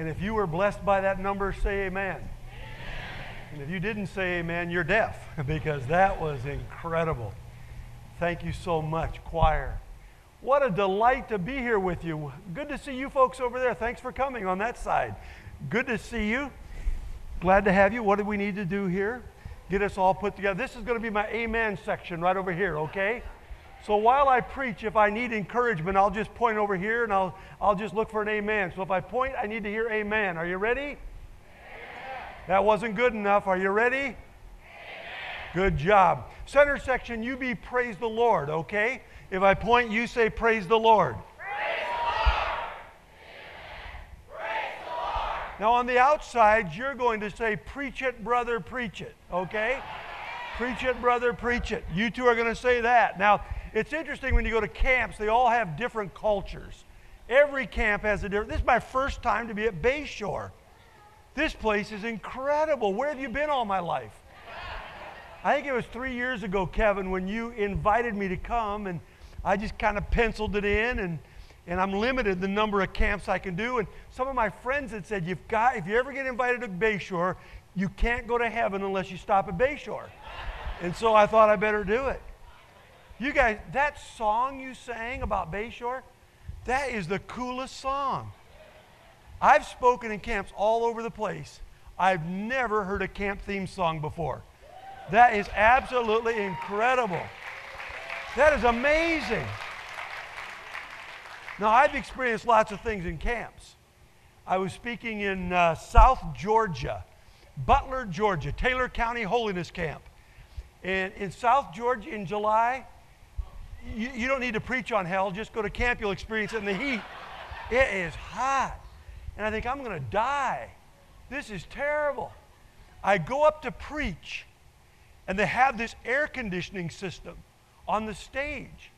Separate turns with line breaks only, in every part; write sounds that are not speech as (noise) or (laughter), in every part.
And if you were blessed by that number, say amen. amen. And if you didn't say amen, you're deaf (laughs) because that was incredible. Thank you so much, choir. What a delight to be here with you. Good to see you folks over there. Thanks for coming on that side. Good to see you. Glad to have you. What do we need to do here? Get us all put together. This is going to be my amen section right over here, okay? So while I preach, if I need encouragement, I'll just point over here and I'll, I'll just look for an amen. So if I point, I need to hear amen. Are you ready? Amen. That wasn't good enough. Are you ready? Amen. Good job. Center section, you be praise the Lord, okay? If I point, you say praise the Lord.
Praise the Lord. Praise the Lord.
Now on the outside, you're going to say, preach it, brother, preach it, okay? (laughs) Preach it, brother, preach it. You two are going to say that. Now, it's interesting when you go to camps, they all have different cultures. Every camp has a different. This is my first time to be at Bayshore. This place is incredible. Where have you been all my life? I think it was three years ago, Kevin, when you invited me to come, and I just kind of penciled it in, and, and I'm limited the number of camps I can do. And some of my friends had said, You've got, if you ever get invited to Bayshore, you can't go to heaven unless you stop at Bayshore. And so I thought I better do it. You guys, that song you sang about Bayshore, that is the coolest song. I've spoken in camps all over the place. I've never heard a camp theme song before. That is absolutely incredible. That is amazing. Now, I've experienced lots of things in camps. I was speaking in uh, South Georgia, Butler, Georgia, Taylor County Holiness Camp. And in South Georgia in July, you, you don't need to preach on hell. Just go to camp, you'll experience it in the heat. It is hot. And I think, I'm going to die. This is terrible. I go up to preach, and they have this air conditioning system on the stage.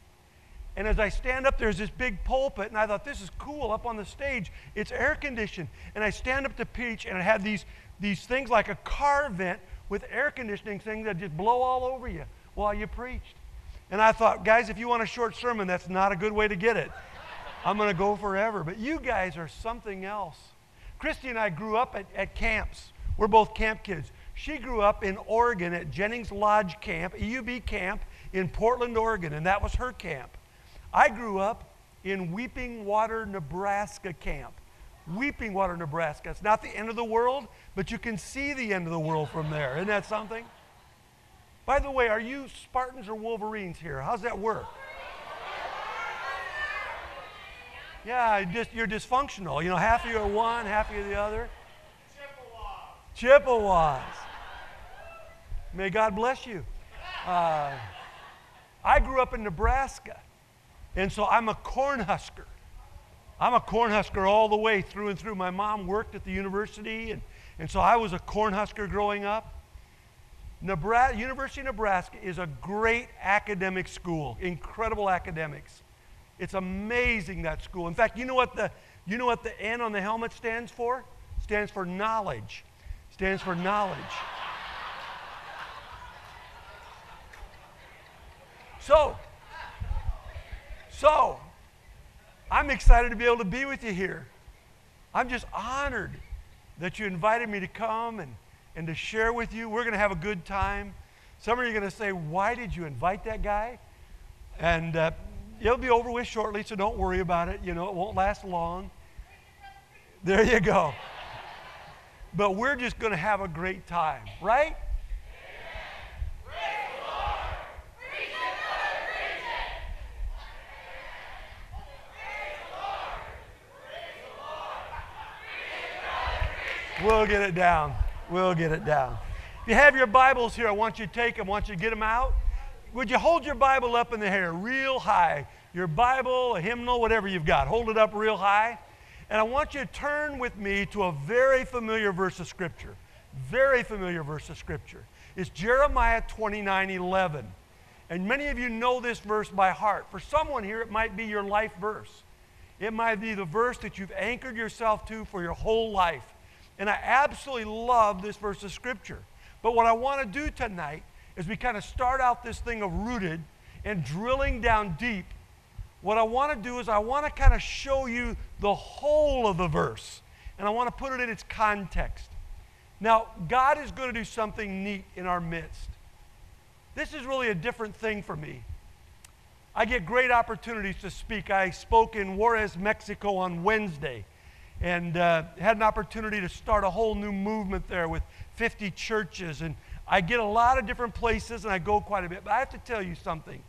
And as I stand up, there's this big pulpit, and I thought, this is cool up on the stage. It's air conditioned. And I stand up to preach, and it had these, these things like a car vent with air conditioning things that just blow all over you while you preached. And I thought, guys, if you want a short sermon, that's not a good way to get it. I'm going to go forever. But you guys are something else. Christy and I grew up at, at camps. We're both camp kids. She grew up in Oregon at Jennings Lodge Camp, EUB Camp in Portland, Oregon, and that was her camp. I grew up in Weeping Water, Nebraska camp. Weeping Water, Nebraska. It's not the end of the world, but you can see the end of the world from there. Isn't that something? By the way, are you Spartans or Wolverines here? How's that work? Yeah, just, you're dysfunctional. You know, half of you are one, half of you are the other.
Chippewas.
Chippewas. May God bless you. Uh, I grew up in Nebraska, and so I'm a cornhusker. I'm a cornhusker all the way through and through. My mom worked at the university, and, and so I was a cornhusker growing up. Nebraska, University of Nebraska is a great academic school, incredible academics. It's amazing that school. In fact, you know what the you know what the N on the helmet stands for? Stands for knowledge. Stands for knowledge. So, so I'm excited to be able to be with you here. I'm just honored that you invited me to come and and to share with you. We're going to have a good time. Some of you are going to say, Why did you invite that guy? And uh, it'll be over with shortly, so don't worry about it. You know, it won't last long. There you go. But we're just going to have a great time, right? We'll get it down. We'll get it down. If you have your Bibles here, I want you to take them. I want you to get them out. Would you hold your Bible up in the air real high? Your Bible, a hymnal, whatever you've got. Hold it up real high. And I want you to turn with me to a very familiar verse of Scripture. Very familiar verse of Scripture. It's Jeremiah 29 11. And many of you know this verse by heart. For someone here, it might be your life verse. It might be the verse that you've anchored yourself to for your whole life. And I absolutely love this verse of Scripture. But what I want to do tonight is we kind of start out this thing of rooted and drilling down deep. What I want to do is I want to kind of show you the whole of the verse. and I want to put it in its context. Now, God is going to do something neat in our midst. This is really a different thing for me. I get great opportunities to speak. I spoke in Juarez, Mexico on Wednesday and uh, had an opportunity to start a whole new movement there with 50 churches. And I get a lot of different places and I go quite a bit. But I have to tell you something.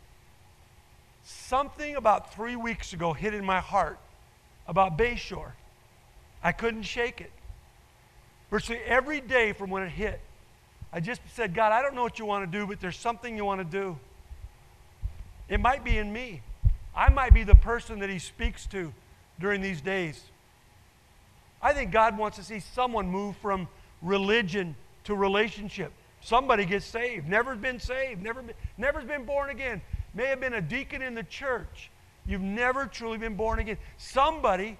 Something about three weeks ago hit in my heart about Bayshore. I couldn't shake it. Virtually every day from when it hit, I just said, God, I don't know what you want to do, but there's something you want to do. It might be in me. I might be the person that he speaks to during these days. I think God wants to see someone move from religion to relationship. Somebody gets saved, never been saved, never been, never's been born again. May have been a deacon in the church. You've never truly been born again. Somebody,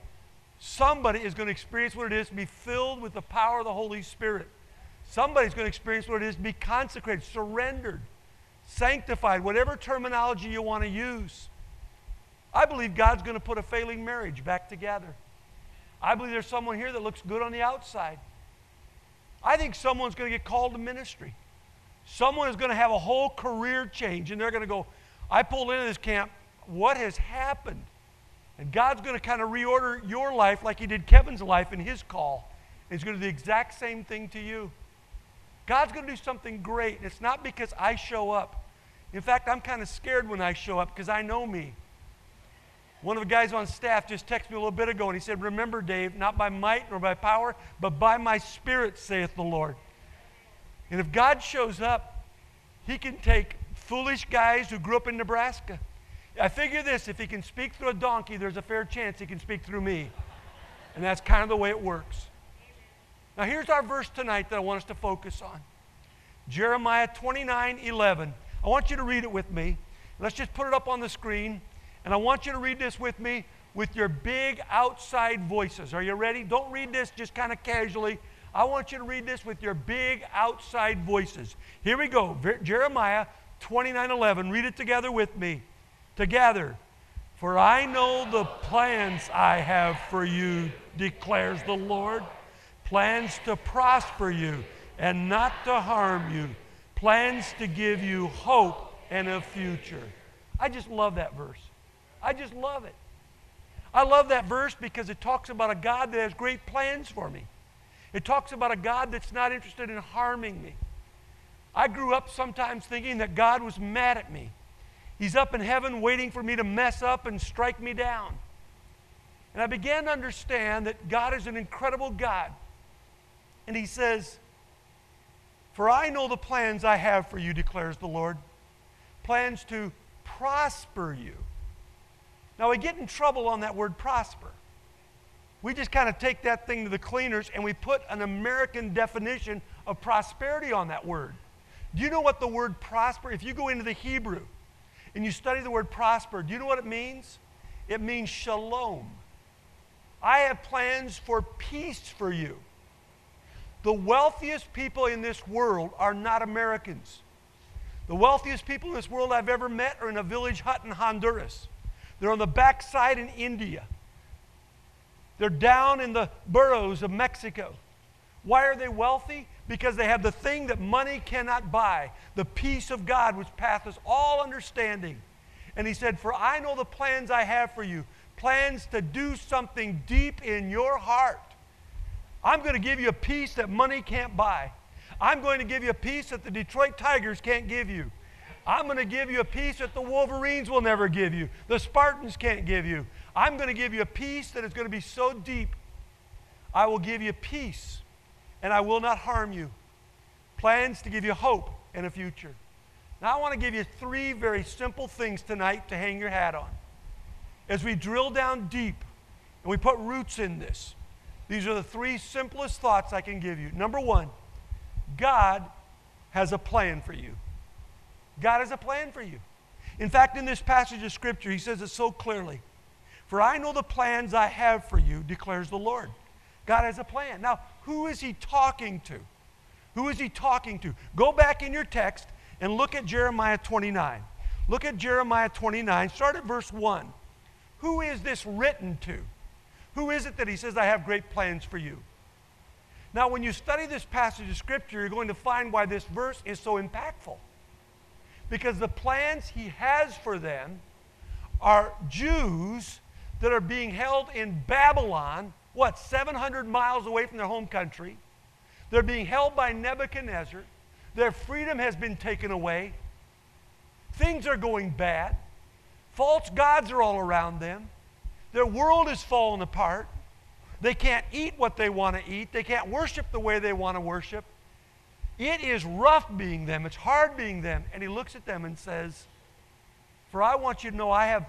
somebody is going to experience what it is to be filled with the power of the Holy Spirit. Somebody's going to experience what it is to be consecrated, surrendered sanctified, whatever terminology you want to use. I believe God's going to put a failing marriage back together. I believe there's someone here that looks good on the outside. I think someone's going to get called to ministry. Someone is going to have a whole career change, and they're going to go, I pulled into this camp. What has happened? And God's going to kind of reorder your life like He did Kevin's life in his call. And He's going to do the exact same thing to you. God's going to do something great. And it's not because I show up. In fact, I'm kind of scared when I show up because I know me. One of the guys on staff just texted me a little bit ago and he said, Remember, Dave, not by might nor by power, but by my spirit, saith the Lord. And if God shows up, he can take foolish guys who grew up in Nebraska. I figure this if he can speak through a donkey, there's a fair chance he can speak through me. And that's kind of the way it works. Now, here's our verse tonight that I want us to focus on Jeremiah 29 11. I want you to read it with me. Let's just put it up on the screen. And I want you to read this with me with your big outside voices. Are you ready? Don't read this just kind of casually. I want you to read this with your big outside voices. Here we go. Jeremiah 29 11. Read it together with me. Together. For I know the plans I have for you, declares the Lord plans to prosper you and not to harm you, plans to give you hope and a future. I just love that verse. I just love it. I love that verse because it talks about a God that has great plans for me. It talks about a God that's not interested in harming me. I grew up sometimes thinking that God was mad at me. He's up in heaven waiting for me to mess up and strike me down. And I began to understand that God is an incredible God and he says, For I know the plans I have for you, declares the Lord plans to prosper you. Now, we get in trouble on that word prosper. We just kind of take that thing to the cleaners and we put an American definition of prosperity on that word. Do you know what the word prosper, if you go into the Hebrew and you study the word prosper, do you know what it means? It means shalom. I have plans for peace for you. The wealthiest people in this world are not Americans. The wealthiest people in this world I've ever met are in a village hut in Honduras. They're on the backside in India. They're down in the burrows of Mexico. Why are they wealthy? Because they have the thing that money cannot buy the peace of God, which passeth all understanding. And he said, For I know the plans I have for you plans to do something deep in your heart I'm going to give you a peace that money can't buy. I'm going to give you a peace that the Detroit Tigers can't give you. I'm going to give you a peace that the Wolverines will never give you, the Spartans can't give you. I'm going to give you a peace that is going to be so deep. I will give you peace and I will not harm you. Plans to give you hope and a future. Now, I want to give you three very simple things tonight to hang your hat on. As we drill down deep and we put roots in this, these are the three simplest thoughts I can give you. Number one, God has a plan for you. God has a plan for you. In fact, in this passage of Scripture, he says it so clearly For I know the plans I have for you, declares the Lord. God has a plan. Now, who is he talking to? Who is he talking to? Go back in your text and look at Jeremiah 29. Look at Jeremiah 29, start at verse 1. Who is this written to? Who is it that he says, I have great plans for you? Now, when you study this passage of Scripture, you're going to find why this verse is so impactful. Because the plans he has for them are Jews that are being held in Babylon, what, 700 miles away from their home country. They're being held by Nebuchadnezzar. Their freedom has been taken away. Things are going bad. False gods are all around them. Their world is falling apart. They can't eat what they want to eat. They can't worship the way they want to worship. It is rough being them. It's hard being them. And he looks at them and says, For I want you to know I have,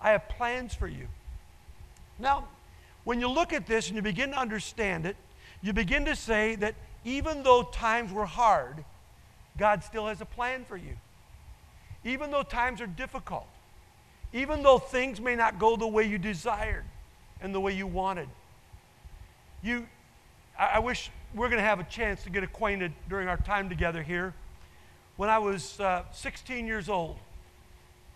I have plans for you. Now, when you look at this and you begin to understand it, you begin to say that even though times were hard, God still has a plan for you. Even though times are difficult, even though things may not go the way you desired and the way you wanted. You, I, I wish we're going to have a chance to get acquainted during our time together here. When I was uh, 16 years old,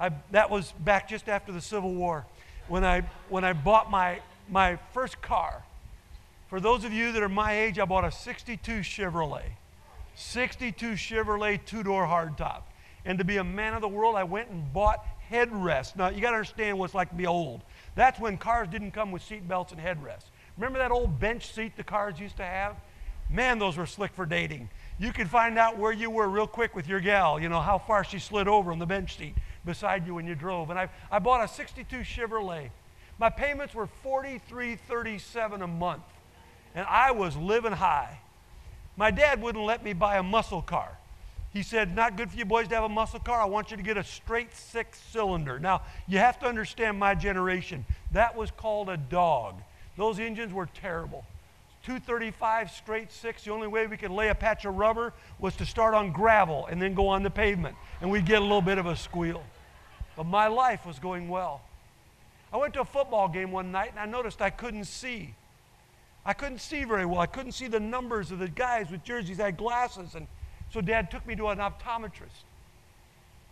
I, that was back just after the Civil War, when I, when I bought my, my first car. For those of you that are my age, I bought a 62 Chevrolet. 62 Chevrolet two door hardtop. And to be a man of the world, I went and bought headrests. Now, you got to understand what it's like to be old. That's when cars didn't come with seat belts and headrests. Remember that old bench seat the cars used to have? Man, those were slick for dating. You could find out where you were real quick with your gal, you know, how far she slid over on the bench seat beside you when you drove. And I, I bought a 62 Chevrolet. My payments were 43.37 a month, and I was living high. My dad wouldn't let me buy a muscle car. He said, Not good for you boys to have a muscle car. I want you to get a straight six cylinder. Now, you have to understand my generation. That was called a dog. Those engines were terrible. 235 straight six. The only way we could lay a patch of rubber was to start on gravel and then go on the pavement, and we'd get a little bit of a squeal. But my life was going well. I went to a football game one night and I noticed I couldn't see. I couldn't see very well. I couldn't see the numbers of the guys with jerseys. I had glasses, and so dad took me to an optometrist.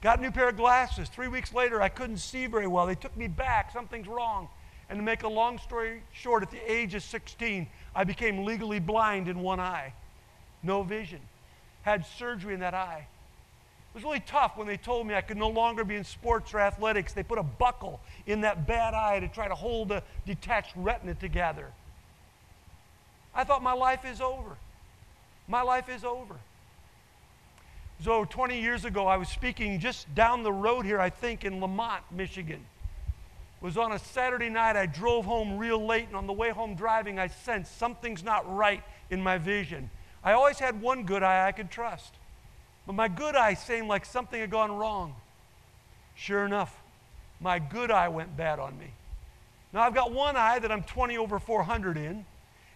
Got a new pair of glasses. Three weeks later, I couldn't see very well. They took me back. Something's wrong. And to make a long story short, at the age of 16, I became legally blind in one eye, no vision. Had surgery in that eye. It was really tough when they told me I could no longer be in sports or athletics. They put a buckle in that bad eye to try to hold the detached retina together. I thought my life is over. My life is over. So 20 years ago, I was speaking just down the road here, I think, in Lamont, Michigan was on a Saturday night. I drove home real late, and on the way home driving, I sensed something's not right in my vision. I always had one good eye I could trust, but my good eye seemed like something had gone wrong. Sure enough, my good eye went bad on me. Now I've got one eye that I'm 20 over 400 in,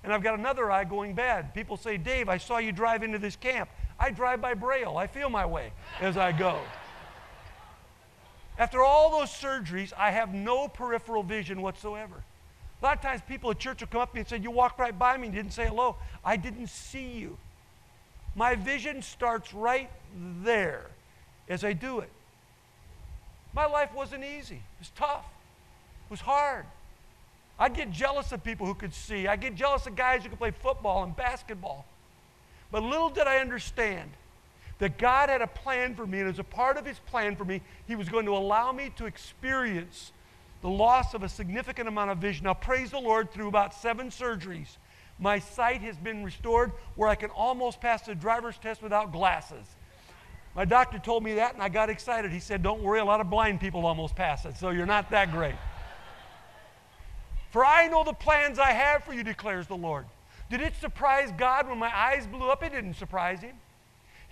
and I've got another eye going bad. People say, Dave, I saw you drive into this camp. I drive by Braille. I feel my way as I go. After all those surgeries, I have no peripheral vision whatsoever. A lot of times people at church will come up to me and say, You walked right by me and didn't say hello. I didn't see you. My vision starts right there as I do it. My life wasn't easy. It was tough. It was hard. I get jealous of people who could see. I get jealous of guys who could play football and basketball. But little did I understand that God had a plan for me, and as a part of His plan for me, He was going to allow me to experience the loss of a significant amount of vision. Now, praise the Lord, through about seven surgeries, my sight has been restored where I can almost pass the driver's test without glasses. My doctor told me that, and I got excited. He said, Don't worry, a lot of blind people almost pass it, so you're not that great. (laughs) For I know the plans I have for you, declares the Lord. Did it surprise God when my eyes blew up? It didn't surprise him.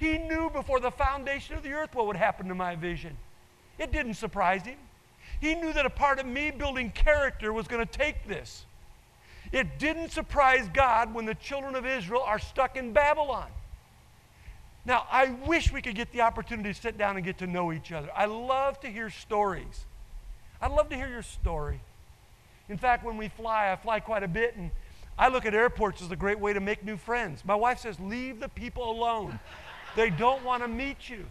He knew before the foundation of the earth what would happen to my vision. It didn't surprise him. He knew that a part of me building character was going to take this. It didn't surprise God when the children of Israel are stuck in Babylon. Now, I wish we could get the opportunity to sit down and get to know each other. I love to hear stories. I'd love to hear your story. In fact, when we fly, I fly quite a bit, and I look at airports as a great way to make new friends. My wife says, Leave the people alone. They don't want to meet you.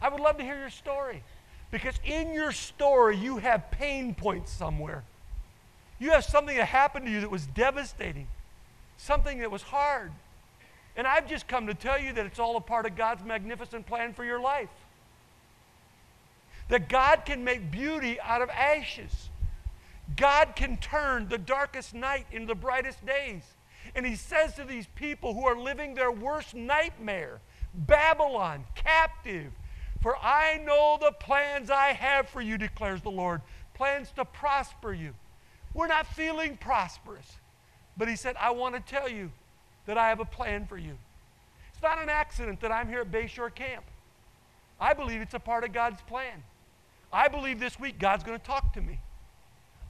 I would love to hear your story because in your story, you have pain points somewhere. You have something that happened to you that was devastating, something that was hard. And I've just come to tell you that it's all a part of God's magnificent plan for your life. That God can make beauty out of ashes. God can turn the darkest night into the brightest days. And he says to these people who are living their worst nightmare, Babylon, captive, for I know the plans I have for you, declares the Lord plans to prosper you. We're not feeling prosperous. But he said, I want to tell you that I have a plan for you. It's not an accident that I'm here at Bayshore Camp. I believe it's a part of God's plan. I believe this week God's going to talk to me.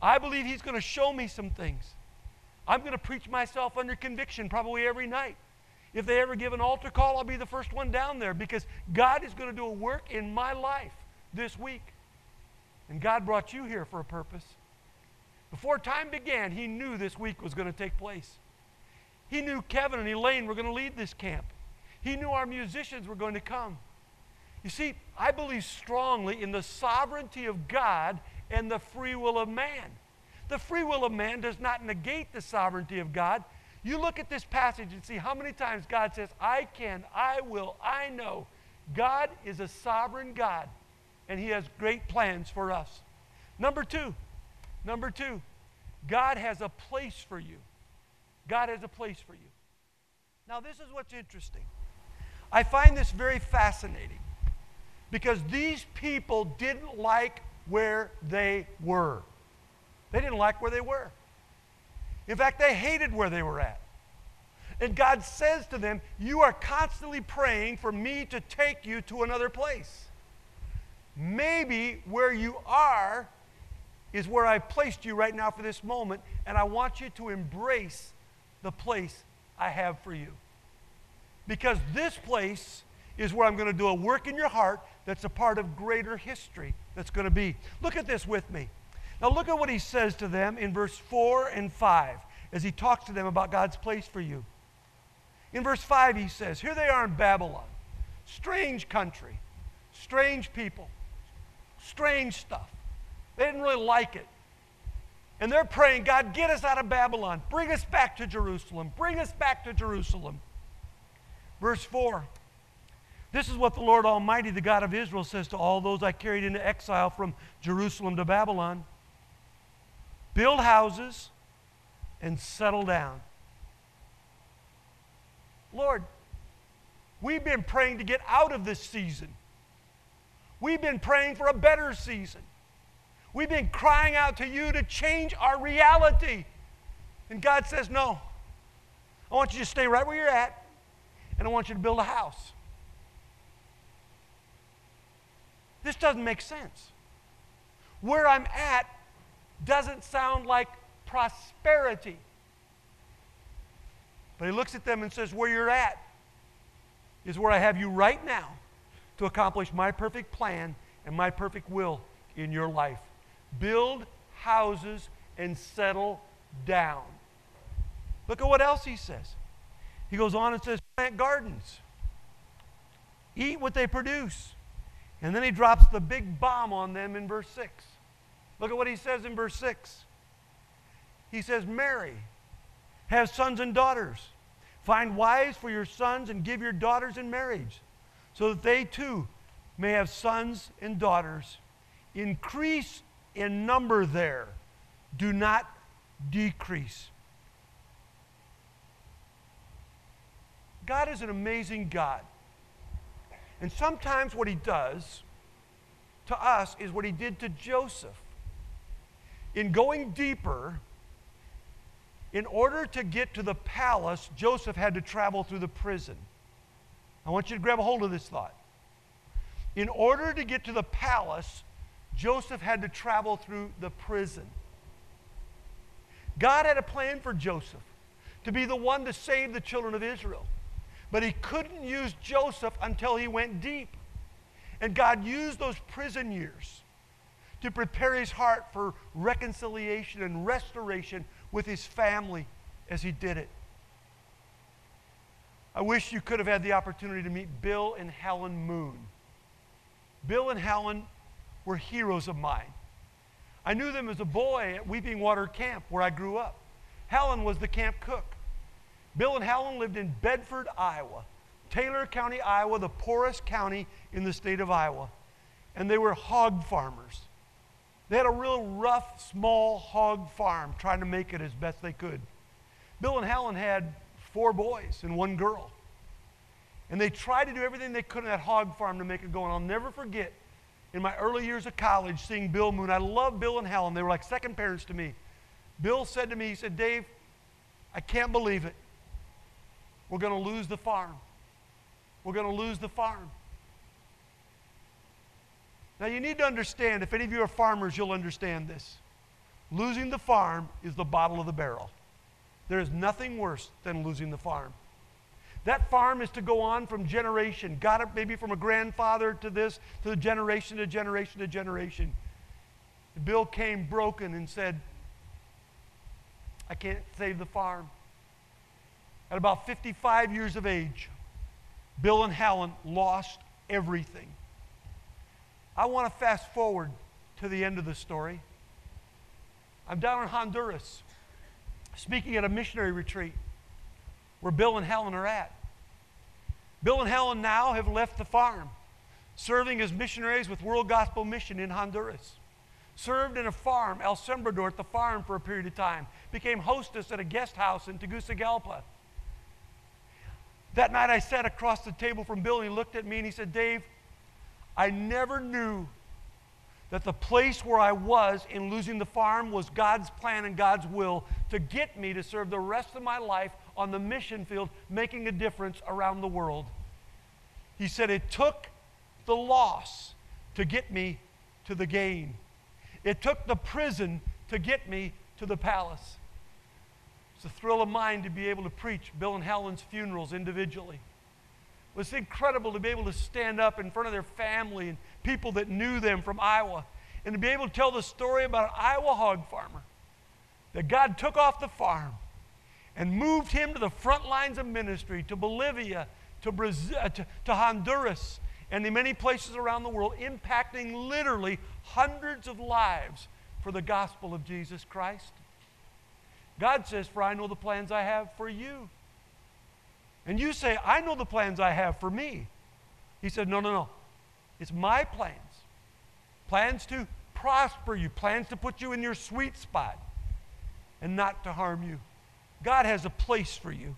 I believe He's going to show me some things. I'm going to preach myself under conviction probably every night. If they ever give an altar call, I'll be the first one down there because God is going to do a work in my life this week. And God brought you here for a purpose. Before time began, He knew this week was going to take place. He knew Kevin and Elaine were going to lead this camp. He knew our musicians were going to come. You see, I believe strongly in the sovereignty of God and the free will of man. The free will of man does not negate the sovereignty of God. You look at this passage and see how many times God says, I can, I will, I know. God is a sovereign God, and He has great plans for us. Number two, number two, God has a place for you. God has a place for you. Now, this is what's interesting. I find this very fascinating because these people didn't like where they were. They didn't like where they were. In fact, they hated where they were at. And God says to them, You are constantly praying for me to take you to another place. Maybe where you are is where I placed you right now for this moment, and I want you to embrace the place I have for you. Because this place is where I'm going to do a work in your heart that's a part of greater history that's going to be. Look at this with me. Now, look at what he says to them in verse 4 and 5 as he talks to them about God's place for you. In verse 5, he says, Here they are in Babylon, strange country, strange people, strange stuff. They didn't really like it. And they're praying, God, get us out of Babylon. Bring us back to Jerusalem. Bring us back to Jerusalem. Verse 4 This is what the Lord Almighty, the God of Israel, says to all those I carried into exile from Jerusalem to Babylon build houses and settle down. Lord, we've been praying to get out of this season. We've been praying for a better season. We've been crying out to you to change our reality. And God says, No. I want you to stay right where you're at, and I want you to build a house. This doesn't make sense. Where I'm at doesn't sound like prosperity. But he looks at them and says, Where you're at is where I have you right now to accomplish my perfect plan and my perfect will in your life. Build houses and settle down. Look at what else he says. He goes on and says, Plant gardens, eat what they produce. And then he drops the big bomb on them in verse 6. Look at what he says in verse 6. He says, Marry, have sons and daughters. Find wives for your sons and give your daughters in marriage, so that they too may have sons and daughters. Increase in number there, do not decrease. God is an amazing God. And sometimes what he does to us is what he did to Joseph. In going deeper, in order to get to the palace, Joseph had to travel through the prison. I want you to grab a hold of this thought. In order to get to the palace, Joseph had to travel through the prison. God had a plan for Joseph to be the one to save the children of Israel. But he couldn't use Joseph until he went deep. And God used those prison years to prepare his heart for reconciliation and restoration with his family as he did it. I wish you could have had the opportunity to meet Bill and Helen Moon. Bill and Helen were heroes of mine. I knew them as a boy at Weeping Water Camp where I grew up. Helen was the camp cook. Bill and Helen lived in Bedford, Iowa. Taylor County, Iowa, the poorest county in the state of Iowa. And they were hog farmers. They had a real rough, small hog farm trying to make it as best they could. Bill and Helen had four boys and one girl. And they tried to do everything they could on that hog farm to make it go. And I'll never forget in my early years of college seeing Bill Moon. I love Bill and Helen. They were like second parents to me. Bill said to me, he said, Dave, I can't believe it. We're going to lose the farm. We're going to lose the farm. Now, you need to understand, if any of you are farmers, you'll understand this. Losing the farm is the bottle of the barrel. There is nothing worse than losing the farm. That farm is to go on from generation. Got it maybe from a grandfather to this, to the generation to generation to generation. Bill came broken and said, I can't save the farm. At about 55 years of age, Bill and Helen lost everything. I want to fast forward to the end of the story. I'm down in Honduras speaking at a missionary retreat where Bill and Helen are at. Bill and Helen now have left the farm, serving as missionaries with World Gospel Mission in Honduras. Served in a farm, El Sembrador, at the farm for a period of time. Became hostess at a guest house in Tegucigalpa. That night I sat across the table from Bill and he looked at me and he said, Dave, I never knew that the place where I was in losing the farm was God's plan and God's will to get me to serve the rest of my life on the mission field, making a difference around the world. He said, It took the loss to get me to the gain, it took the prison to get me to the palace. It's a thrill of mine to be able to preach Bill and Helen's funerals individually. Was incredible to be able to stand up in front of their family and people that knew them from Iowa and to be able to tell the story about an Iowa hog farmer that God took off the farm and moved him to the front lines of ministry to Bolivia, to, Brazil, uh, to, to Honduras, and in many places around the world, impacting literally hundreds of lives for the gospel of Jesus Christ. God says, For I know the plans I have for you. And you say, I know the plans I have for me. He said, No, no, no. It's my plans. Plans to prosper you, plans to put you in your sweet spot and not to harm you. God has a place for you.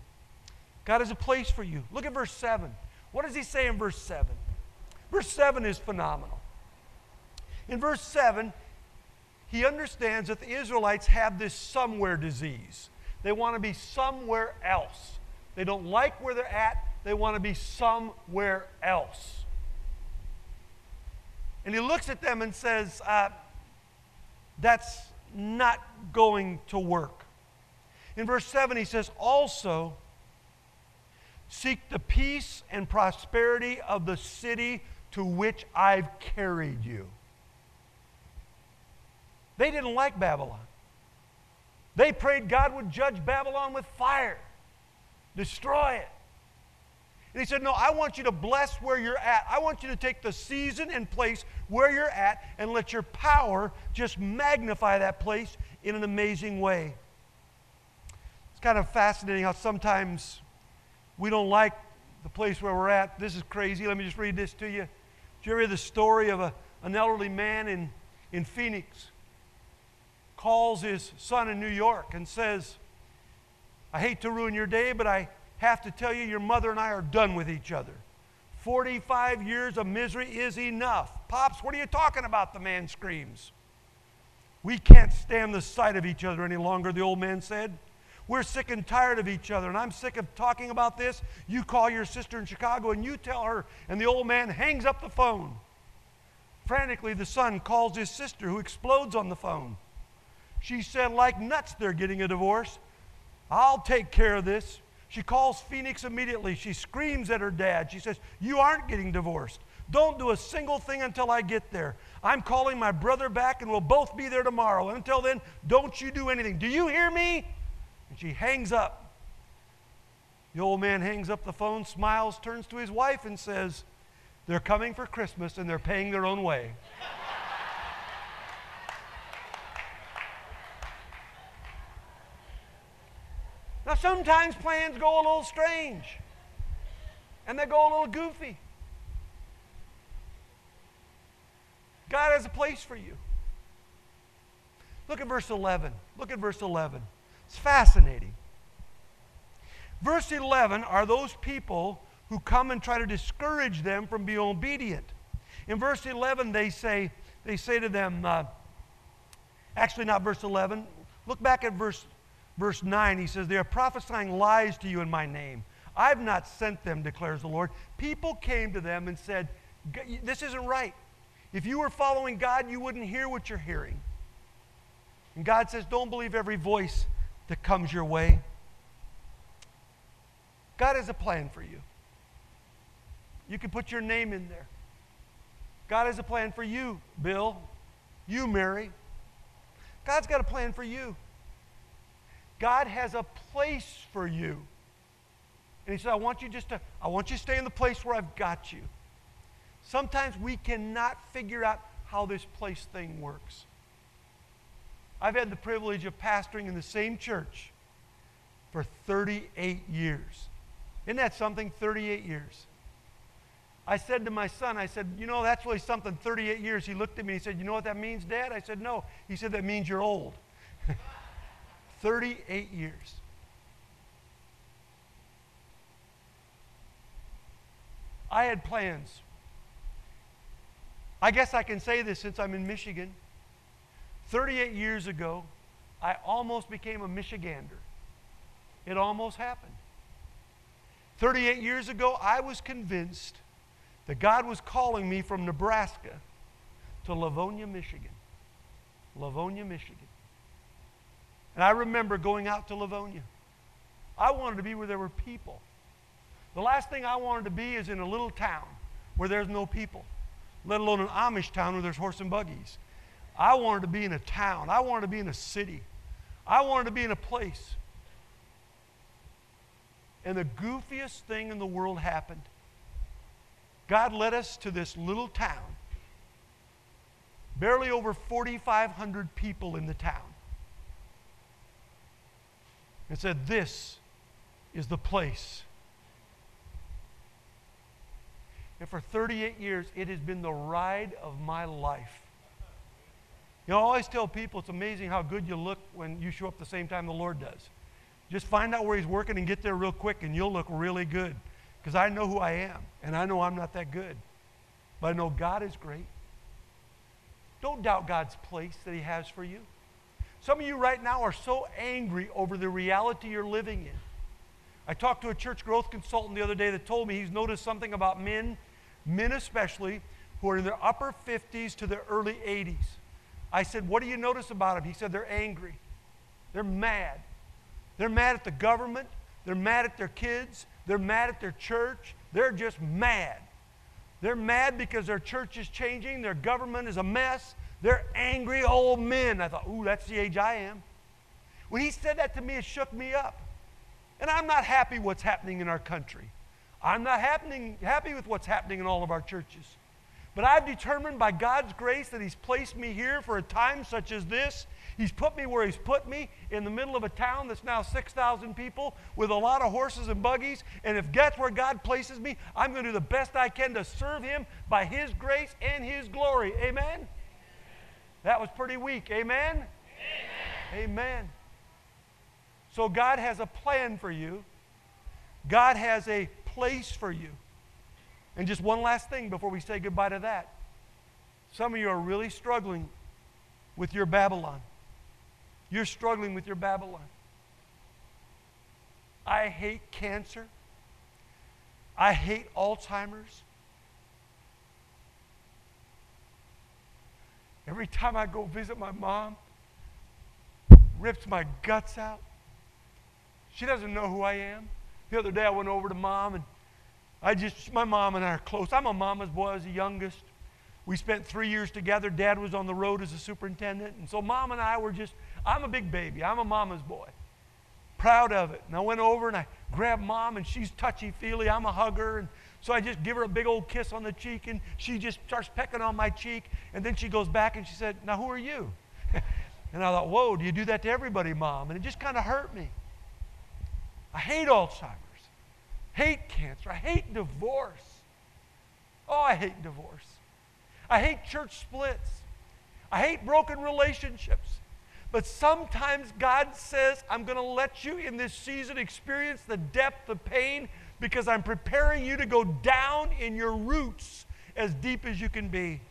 God has a place for you. Look at verse 7. What does he say in verse 7? Verse 7 is phenomenal. In verse 7, he understands that the Israelites have this somewhere disease. They want to be somewhere else. They don't like where they're at, they want to be somewhere else. And he looks at them and says, uh, That's not going to work. In verse 7, he says, Also, seek the peace and prosperity of the city to which I've carried you. They didn't like Babylon. They prayed God would judge Babylon with fire, destroy it. And he said, No, I want you to bless where you're at. I want you to take the season and place where you're at and let your power just magnify that place in an amazing way. It's kind of fascinating how sometimes we don't like the place where we're at. This is crazy. Let me just read this to you. Did you ever hear the story of a, an elderly man in, in Phoenix? calls his son in New York and says, I hate to ruin your day, but I have to tell you, your mother and I are done with each other. 45 years of misery is enough. Pops, what are you talking about? The man screams. We can't stand the sight of each other any longer, the old man said. We're sick and tired of each other, and I'm sick of talking about this. You call your sister in Chicago and you tell her, and the old man hangs up the phone. Frantically, the son calls his sister, who explodes on the phone. She said, like nuts, they're getting a divorce. I'll take care of this. She calls Phoenix immediately. She screams at her dad. She says, You aren't getting divorced. Don't do a single thing until I get there. I'm calling my brother back and we'll both be there tomorrow. Until then, don't you do anything. Do you hear me? And she hangs up. The old man hangs up the phone, smiles, turns to his wife, and says, They're coming for Christmas and they're paying their own way. Now, sometimes plans go a little strange and they go a little goofy. God has a place for you. Look at verse 11. Look at verse 11. It's fascinating. Verse 11 are those people who come and try to discourage them from being obedient. In verse 11, they say, they say to them, uh, actually, not verse 11. Look back at verse, verse 9. He says, They are prophesying lies to you in my name. I've not sent them, declares the Lord. People came to them and said, This isn't right. If you were following God, you wouldn't hear what you're hearing. And God says, Don't believe every voice that comes your way. God has a plan for you. You can put your name in there. God has a plan for you, Bill. You, Mary. God's got a plan for you. God has a place for you. And he said, I want you just to, I want you to stay in the place where I've got you. Sometimes we cannot figure out how this place thing works. I've had the privilege of pastoring in the same church for 38 years. Isn't that something? 38 years. I said to my son, I said, you know, that's really something, 38 years. He looked at me and he said, you know what that means, Dad? I said, no. He said, that means you're old. (laughs) 38 years. I had plans. I guess I can say this since I'm in Michigan. 38 years ago, I almost became a Michigander. It almost happened. 38 years ago, I was convinced that God was calling me from Nebraska to Livonia, Michigan. Livonia, Michigan. And I remember going out to Livonia. I wanted to be where there were people. The last thing I wanted to be is in a little town where there's no people, let alone an Amish town where there's horse and buggies. I wanted to be in a town. I wanted to be in a city. I wanted to be in a place. And the goofiest thing in the world happened. God led us to this little town. Barely over 4,500 people in the town. And said, This is the place And for 38 years, it has been the ride of my life. You know, I always tell people it's amazing how good you look when you show up the same time the Lord does. Just find out where He's working and get there real quick, and you'll look really good. Because I know who I am, and I know I'm not that good. But I know God is great. Don't doubt God's place that He has for you. Some of you right now are so angry over the reality you're living in. I talked to a church growth consultant the other day that told me he's noticed something about men men especially, who are in their upper 50s to their early 80s. I said, What do you notice about them? He said, They're angry. They're mad. They're mad at the government. They're mad at their kids. They're mad at their church. They're just mad. They're mad because their church is changing. Their government is a mess. They're angry old men. I thought, Ooh, that's the age I am. When he said that to me, it shook me up. And I'm not happy with what's happening in our country. I'm not happening, happy with what's happening in all of our churches. But I've determined by God's grace that He's placed me here for a time such as this. He's put me where He's put me in the middle of a town that's now 6,000 people with a lot of horses and buggies. And if that's where God places me, I'm going to do the best I can to serve Him by His grace and His glory. Amen? That was pretty weak. Amen? Amen? Amen. So God has a plan for you. God has a place for you. And just one last thing before we say goodbye to that. Some of you are really struggling with your Babylon. You're struggling with your Babylon. I hate cancer. I hate Alzheimer's. Every time I go visit my mom, rips my guts out. She doesn't know who I am. The other day I went over to mom and I just, my mom and I are close. I'm a mama's boy, I was the youngest. We spent three years together. Dad was on the road as a superintendent. And so mom and I were just, I'm a big baby. I'm a mama's boy. Proud of it. And I went over and I grabbed mom and she's touchy feely. I'm a hugger. And so I just give her a big old kiss on the cheek and she just starts pecking on my cheek. And then she goes back and she said, Now who are you? (laughs) and I thought, Whoa, do you do that to everybody, mom? And it just kind of hurt me. I hate Alzheimer's. Hate cancer. I hate divorce. Oh, I hate divorce. I hate church splits. I hate broken relationships. But sometimes God says, I'm going to let you in this season experience the depth of pain because I'm preparing you to go down in your roots as deep as you can be.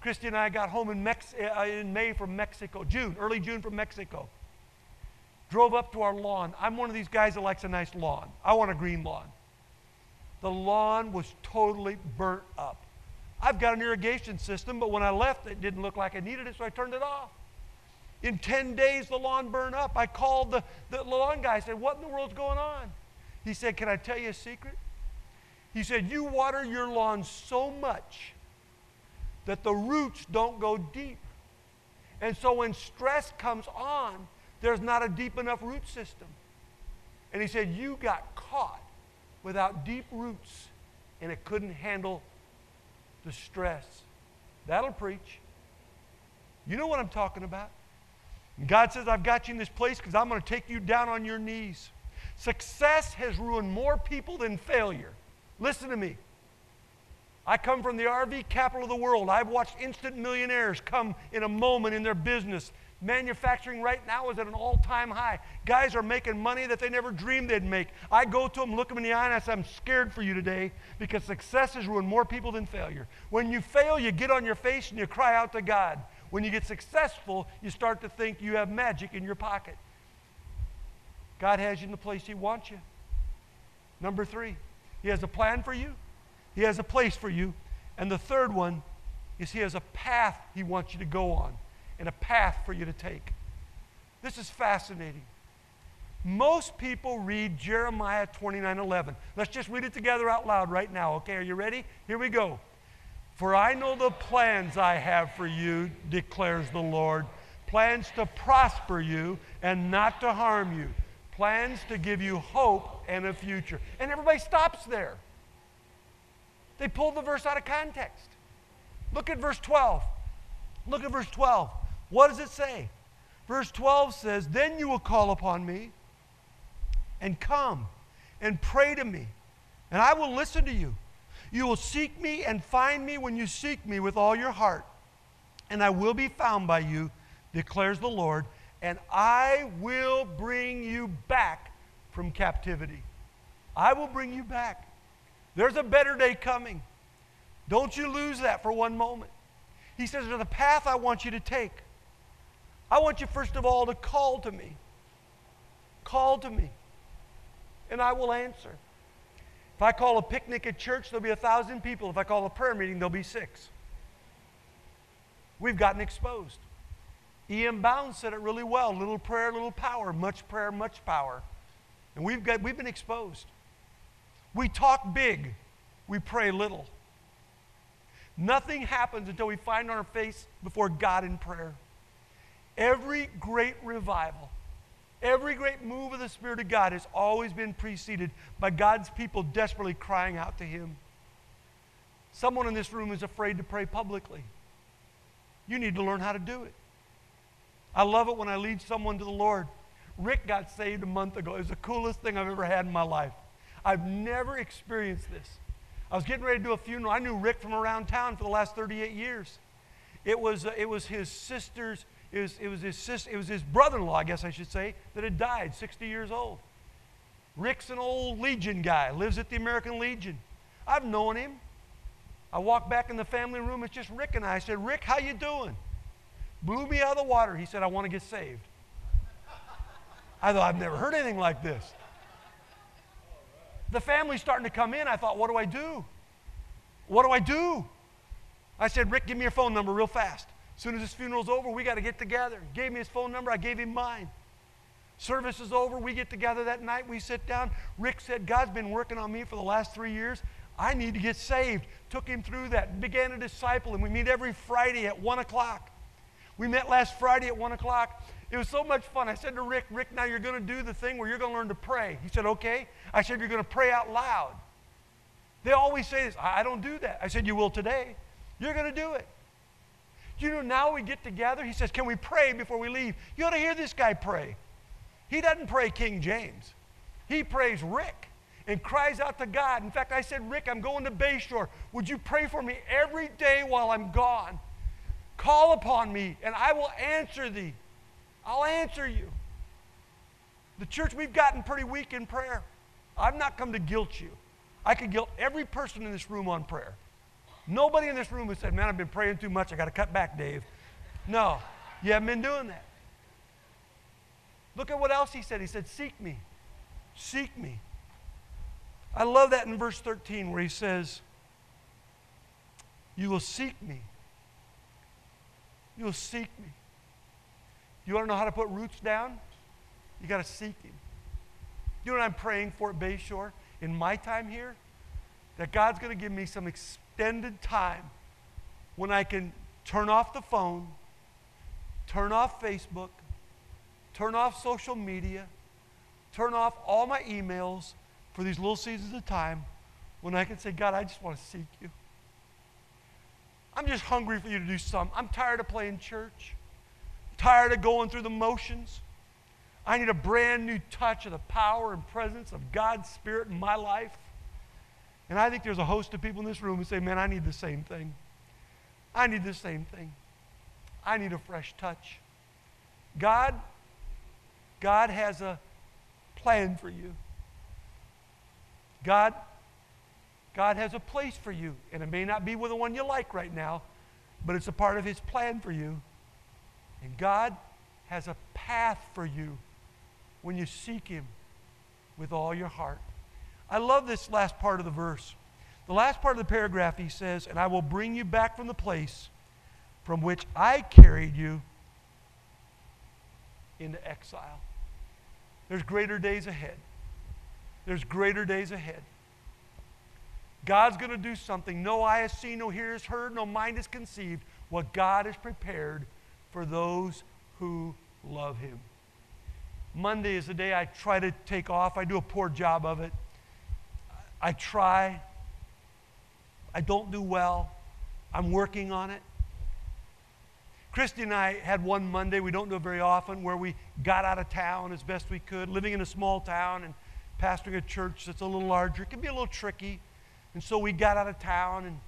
Christy and I got home in, Mex- uh, in May from Mexico, June, early June from Mexico. Drove up to our lawn. I'm one of these guys that likes a nice lawn. I want a green lawn. The lawn was totally burnt up. I've got an irrigation system, but when I left, it didn't look like I needed it, so I turned it off. In 10 days, the lawn burned up. I called the, the lawn guy. I said, What in the world's going on? He said, Can I tell you a secret? He said, You water your lawn so much that the roots don't go deep. And so when stress comes on, there's not a deep enough root system. And he said, You got caught without deep roots, and it couldn't handle the stress. That'll preach. You know what I'm talking about. God says, I've got you in this place because I'm going to take you down on your knees. Success has ruined more people than failure. Listen to me. I come from the RV capital of the world. I've watched instant millionaires come in a moment in their business. Manufacturing right now is at an all time high. Guys are making money that they never dreamed they'd make. I go to them, look them in the eye, and I say, I'm scared for you today because success has ruined more people than failure. When you fail, you get on your face and you cry out to God. When you get successful, you start to think you have magic in your pocket. God has you in the place He wants you. Number three, He has a plan for you, He has a place for you. And the third one is He has a path He wants you to go on and a path for you to take. This is fascinating. Most people read Jeremiah 29 11. Let's just read it together out loud right now. Okay, are you ready? Here we go. For I know the plans I have for you, declares the Lord plans to prosper you and not to harm you, plans to give you hope and a future. And everybody stops there. They pull the verse out of context. Look at verse 12. Look at verse 12. What does it say? Verse 12 says, Then you will call upon me and come and pray to me, and I will listen to you. You will seek me and find me when you seek me with all your heart, and I will be found by you, declares the Lord, and I will bring you back from captivity. I will bring you back. There's a better day coming. Don't you lose that for one moment. He says, There's a path I want you to take. I want you, first of all, to call to me. Call to me, and I will answer. If I call a picnic at church, there'll be a thousand people. If I call a prayer meeting, there'll be six. We've gotten exposed. E.M. Bounds said it really well little prayer, little power, much prayer, much power. And we've, got, we've been exposed. We talk big, we pray little. Nothing happens until we find our face before God in prayer. Every great revival, every great move of the Spirit of God has always been preceded by God's people desperately crying out to Him. Someone in this room is afraid to pray publicly. You need to learn how to do it. I love it when I lead someone to the Lord. Rick got saved a month ago. It was the coolest thing I've ever had in my life. I've never experienced this. I was getting ready to do a funeral. I knew Rick from around town for the last 38 years. It was, uh, it was his sister's it was, it was his, sister, it was his brother-in-law, I guess I should say, that had died, 60 years old. Rick's an old Legion guy, lives at the American Legion. I've known him. I walked back in the family room, it's just Rick and I. I said, Rick, how you doing? Blew me out of the water. He said, I want to get saved. I thought, I've never heard anything like this. The family's starting to come in. I thought, what do I do? What do I do? I said, Rick, give me your phone number real fast. As soon as this funeral's over, we got to get together. He gave me his phone number, I gave him mine. Service is over, we get together that night, we sit down. Rick said, God's been working on me for the last three years. I need to get saved. Took him through that, began to disciple him. We meet every Friday at 1 o'clock. We met last Friday at 1 o'clock. It was so much fun. I said to Rick, Rick, now you're going to do the thing where you're going to learn to pray. He said, okay. I said, you're going to pray out loud. They always say this. I don't do that. I said, you will today. You're going to do it. You know, now we get together. He says, Can we pray before we leave? You ought to hear this guy pray. He doesn't pray King James. He prays Rick and cries out to God. In fact, I said, Rick, I'm going to Bayshore. Would you pray for me every day while I'm gone? Call upon me, and I will answer thee. I'll answer you. The church, we've gotten pretty weak in prayer. I've not come to guilt you. I could guilt every person in this room on prayer. Nobody in this room has said, Man, I've been praying too much. I got to cut back, Dave. No, you haven't been doing that. Look at what else he said. He said, Seek me. Seek me. I love that in verse 13 where he says, You will seek me. You will seek me. You want to know how to put roots down? You got to seek him. You know what I'm praying for at Bayshore in my time here? That God's going to give me some extended time when I can turn off the phone, turn off Facebook, turn off social media, turn off all my emails for these little seasons of time when I can say, God, I just want to seek you. I'm just hungry for you to do something. I'm tired of playing church, I'm tired of going through the motions. I need a brand new touch of the power and presence of God's Spirit in my life. And I think there's a host of people in this room who say, Man, I need the same thing. I need the same thing. I need a fresh touch. God, God has a plan for you. God, God has a place for you. And it may not be with the one you like right now, but it's a part of His plan for you. And God has a path for you when you seek Him with all your heart. I love this last part of the verse. The last part of the paragraph, he says, And I will bring you back from the place from which I carried you into exile. There's greater days ahead. There's greater days ahead. God's going to do something no eye has seen, no ear has heard, no mind has conceived what God has prepared for those who love Him. Monday is the day I try to take off. I do a poor job of it. I try. I don't do well. I'm working on it. Christy and I had one Monday, we don't do it very often, where we got out of town as best we could, living in a small town and pastoring a church that's a little larger. It can be a little tricky. And so we got out of town and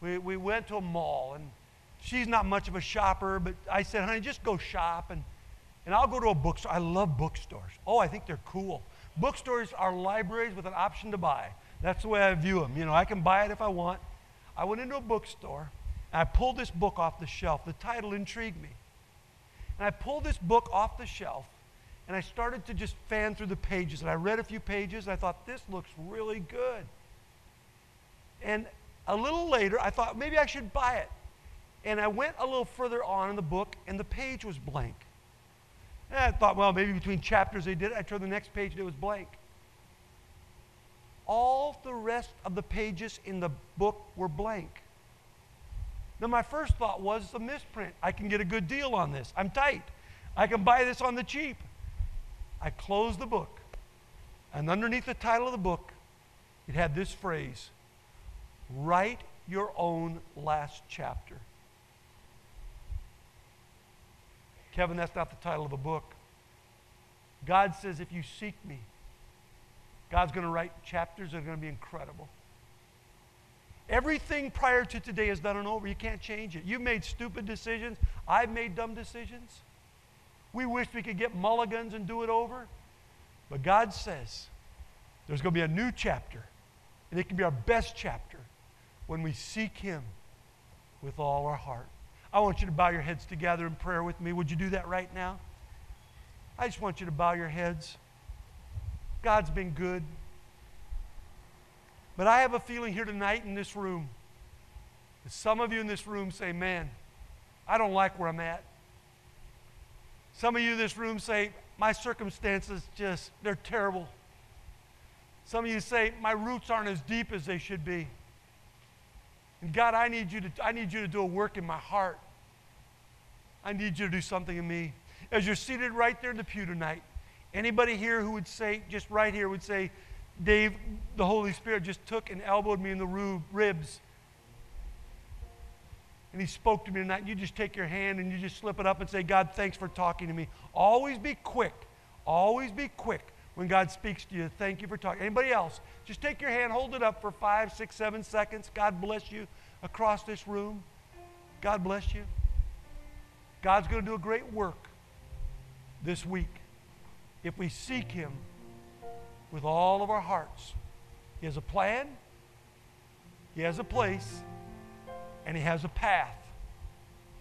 we, we went to a mall. And she's not much of a shopper, but I said, honey, just go shop and, and I'll go to a bookstore. I love bookstores. Oh, I think they're cool. Bookstores are libraries with an option to buy. That's the way I view them. You know, I can buy it if I want. I went into a bookstore and I pulled this book off the shelf. The title intrigued me. And I pulled this book off the shelf and I started to just fan through the pages. And I read a few pages and I thought, this looks really good. And a little later, I thought maybe I should buy it. And I went a little further on in the book and the page was blank. And I thought, well, maybe between chapters they did it. I turned the next page and it was blank. All the rest of the pages in the book were blank. Now, my first thought was a misprint. I can get a good deal on this. I'm tight. I can buy this on the cheap. I closed the book, and underneath the title of the book, it had this phrase Write your own last chapter. Kevin, that's not the title of a book. God says, if you seek me, God's going to write chapters that are going to be incredible. Everything prior to today is done and over. You can't change it. You've made stupid decisions. I've made dumb decisions. We wish we could get mulligans and do it over. But God says there's going to be a new chapter, and it can be our best chapter when we seek Him with all our heart. I want you to bow your heads together in prayer with me. Would you do that right now? I just want you to bow your heads. God's been good. But I have a feeling here tonight in this room that some of you in this room say, Man, I don't like where I'm at. Some of you in this room say, My circumstances just, they're terrible. Some of you say, My roots aren't as deep as they should be. And God, I need you to, I need you to do a work in my heart. I need you to do something in me. As you're seated right there in the pew tonight, anybody here who would say, just right here, would say, Dave, the Holy Spirit just took and elbowed me in the ribs and he spoke to me tonight, you just take your hand and you just slip it up and say, God, thanks for talking to me. Always be quick. Always be quick when God speaks to you, thank you for talking. Anybody else? Just take your hand, hold it up for five, six, seven seconds. God bless you across this room. God bless you. God's going to do a great work this week if we seek Him with all of our hearts. He has a plan, He has a place, and He has a path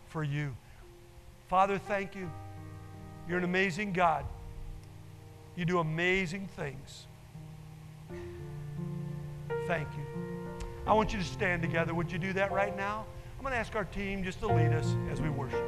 for you. Father, thank you. You're an amazing God. You do amazing things. Thank you. I want you to stand together. Would you do that right now? I'm going to ask our team just to lead us as we worship.